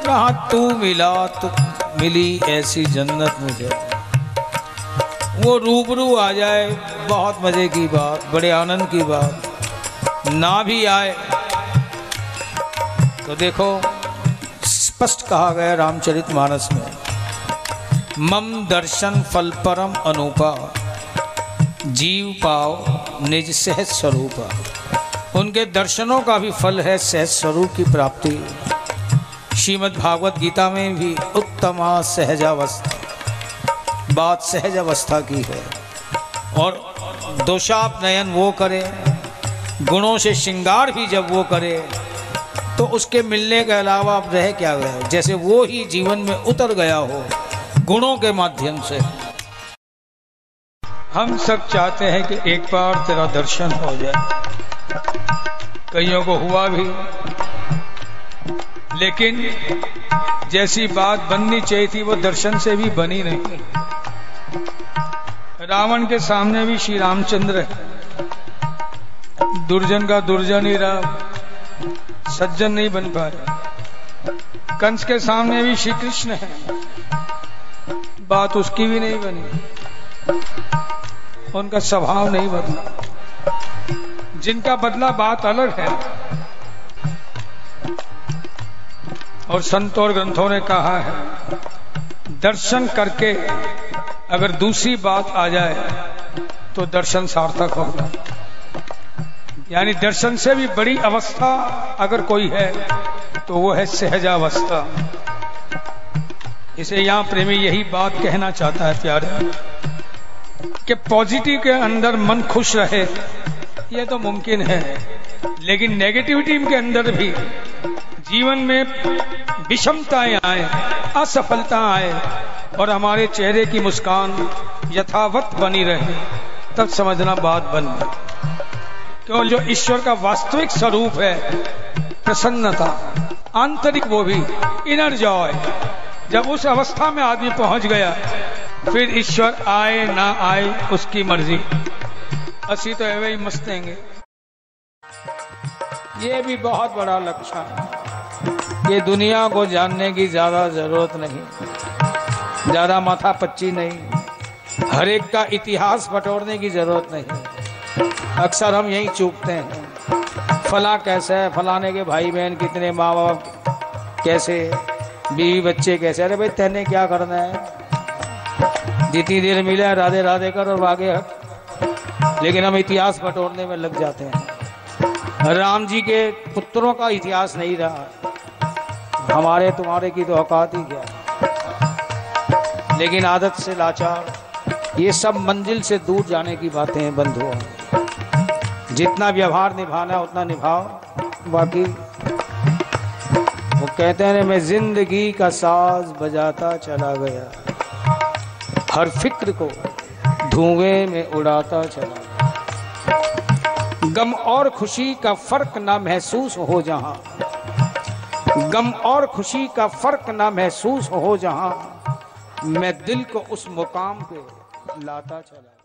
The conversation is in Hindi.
कहा तू मिला तो मिली ऐसी जन्नत मुझे। वो रूबरू आ जाए, बहुत मज़े की बात, बड़े आनंद की बात। ना भी आए तो देखो, स्पष्ट कहा गया रामचरित मानस में, मम दर्शन फल परम अनुपा, जीव पाओ निज सहज स्वरूपा उनके दर्शनों का भी फल है सहज स्वरूप की प्राप्ति। श्रीमद् भागवत गीता में भी उत्तमा सहजावस्था बात सहज अवस्था की है। और दोषाप नयन वो करे, गुणों से श्रृंगार भी जब वो करे तो उसके मिलने के अलावा अब रह क्या गया? जैसे वो ही जीवन में उतर गया हो, गुणों के माध्यम से। हम सब चाहते हैं कि एक बार तेरा दर्शन हो जाए। कईयों को हुआ भी लेकिन जैसी बात बननी चाहिए थी, वो दर्शन से भी बनी नहीं। रावण के सामने भी श्री रामचंद्र है। दुर्जन का दुर्जन ही रहा। सज्जन नहीं बन पाया कंस के सामने भी श्री कृष्ण है। बात उसकी भी नहीं बनी। उनका स्वभाव नहीं बदला। जिनका बदला बात अलग है। और संतों और ग्रंथों ने कहा है, दर्शन करके अगर दूसरी बात आ जाए तो दर्शन सार्थक होगा। यानी दर्शन से भी बड़ी अवस्था अगर कोई है तो वो है सहजावस्था इसे यहाँ प्रेमी यही बात कहना चाहता है, प्यारे। कि पॉजिटिव के अंदर मन खुश रहे, ये तो मुमकिन है। लेकिन नेगेटिविटी के अंदर भी जीवन में विषमताएँ आए, असफलता आए, और हमारे चेहरे की मुस्कान यथावत बनी रहे, तब समझना बात बन गई। क्यों? जो ईश्वर का वास्तविक स्वरूप है, प्रसन्नता, आंतरिक वो भी, इनर जॉय। जब उस अवस्था में आदमी पहुँच गया, फिर ईश्वर आए ना आए, उसकी मर्ज़ी। असी तो एवे ही मस्तेंगे ये भी बहुत बड़ा लक्षण है। ये दुनिया को जानने की ज़्यादा ज़रूरत नहीं। ज़्यादा माथा पच्ची नहीं। हर एक का इतिहास बटोरने की ज़रूरत नहीं। अक्सर हम यही चूकते हैं। फला कैसे है? फलाने के भाई बहन कितने माँ बाप कैसे बीवी बच्चे कैसे अरे भाई, तेने क्या करना है? जितनी देर मिले राधे राधे कर और आगे हट। लेकिन हम इतिहास बटोरने में लग जाते हैं। राम जी के पुत्रों का इतिहास नहीं रहा। हमारे तुम्हारे की तो औकात ही क्या? लेकिन आदत से लाचार, ये सब मंजिल से दूर जाने की बातें हैं बंधुओं जितना व्यवहार निभाना, उतना निभाओ। बाकी वो कहते हैं मैं ज़िंदगी का साज बजाता चला गया। हर फ़िक्र को धुएँ में उड़ाता चला गया। गम और खुशी का फ़र्क ना महसूस हो जहाँ। गम और खुशी का फ़र्क ना महसूस हो जहाँ मैं दिल को उस मुकाम पे लाता चला।